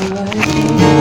I